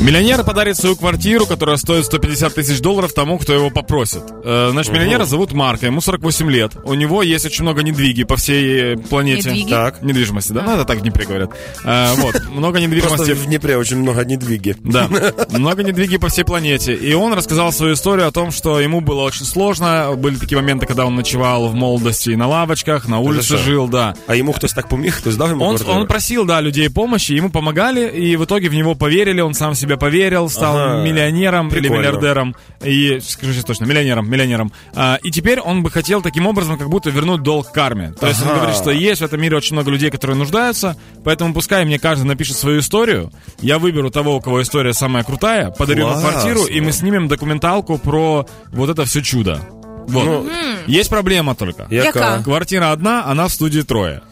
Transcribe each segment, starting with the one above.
Миллионер подарит свою квартиру, которая стоит 150 тысяч долларов тому, кто его попросит. Э, значит, миллионера зовут Марка, ему 48 лет. У него есть очень много недвиги по всей планете. Недвиги? Так, недвижимости, да? Ну, это так в Днепре говорят. Э, вот, много Просто недвижимости. в Днепре очень много недвиги. Да, много недвиги по всей планете. И он рассказал свою историю о том, что ему было очень сложно. Были такие моменты, когда он ночевал в молодости на лавочках, на улице жил, да. А йому хтось так поміг, хтось дав йому Он, просил, да, людей помощи, ему помогали, и в итоге в него поверили, он сам в себя поверил, стал Ага. миллионером или Прикольно. миллиардером, и, скажу сейчас точно, миллионером, миллионером. А, и теперь он бы хотел таким образом как будто вернуть долг карме. То есть он Ага. говорит, что есть в этом мире очень много людей, которые нуждаются, поэтому пускай мне каждый напишет свою историю, я выберу того, у кого история самая крутая, подарю ему квартиру, и мы снимем документалку про вот это все чудо. Вот. Ну, Есть проблема только. Яка? Квартира одна, она в студии трое.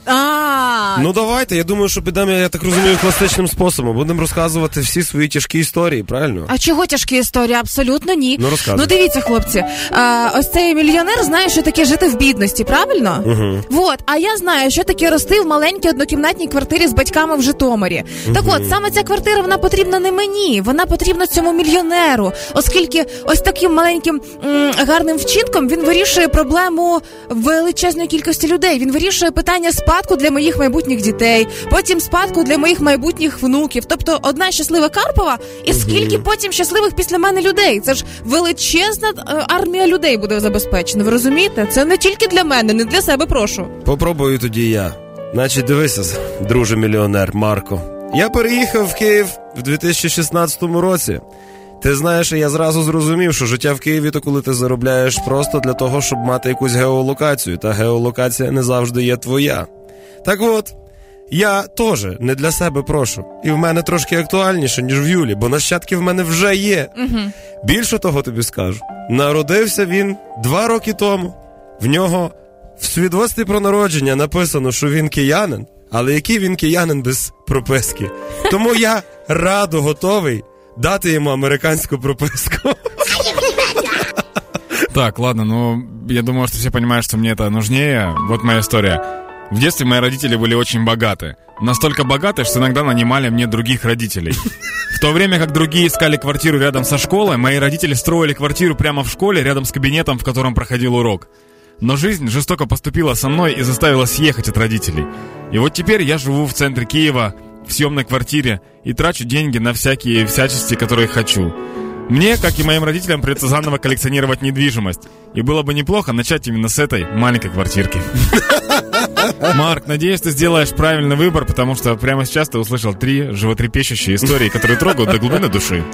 Ну давайте, я думаю, що підемо, я так розумію, класичним способом. Будемо розказувати всі свої тяжкі історії, правильно? а чого тяжкі історії? Абсолютно ні. Ну, розказуй. Ну дивіться, хлопці, а, ось цей мільйонер знає, що таке жити в бідності, правильно? Угу. Вот, а я знаю, що таке рости в маленькій однокімнатній квартирі з батьками в Житомирі. Так от, саме ця квартира вона потрібна не мені, вона потрібна цьому мільйонеру, оскільки ось таким маленьким м, гарним вчинком він вирішує проблему величезної кількості людей. Він вирішує питання спадку для моїх майбутніх дітей, потім спадку для моїх майбутніх внуків. Тобто одна щаслива Карпова, і скільки потім щасливих після мене людей. Це ж величезна е, армія людей буде забезпечена. Ви розумієте? Це не тільки для мене, не для себе. Прошу. Попробую тоді я. Значить, дивися, друже мільйонер Марко. Я переїхав в Київ в 2016 році. Ти знаєш, я зразу зрозумів, що життя в Києві то коли ти заробляєш просто для того, щоб мати якусь геолокацію, та геолокація не завжди є твоя. Так от, я теж не для себе прошу. І в мене трошки актуальніше, ніж в Юлі, бо нащадки в мене вже є. Угу. Більше того тобі скажу. Народився він два роки тому. В нього в свідоцтві про народження написано, що він киянин, але який він киянин без прописки. Тому я радо готовий дати йому американську прописку. Так, ладно, ну, я думаю, что все понимают, что мне это нужнее. Вот моя история. В детстве мои родители были очень богаты. Настолько богаты, что иногда нанимали мне других родителей. В то время как другие искали квартиру рядом со школой, мои родители строили квартиру прямо в школе, рядом с кабинетом, в котором проходил урок. Но жизнь жестоко поступила со мной и заставила съехать от родителей. И вот теперь я живу в центре Киева, в съемной квартире, и трачу деньги на всякие всячести, которые хочу. Мне, как и моим родителям, придется заново коллекционировать недвижимость. И было бы неплохо начать именно с этой маленькой квартирки. Марк, надеюсь, ты сделаешь правильный выбор, потому что прямо сейчас ты услышал три животрепещущие истории, которые трогают до глубины души.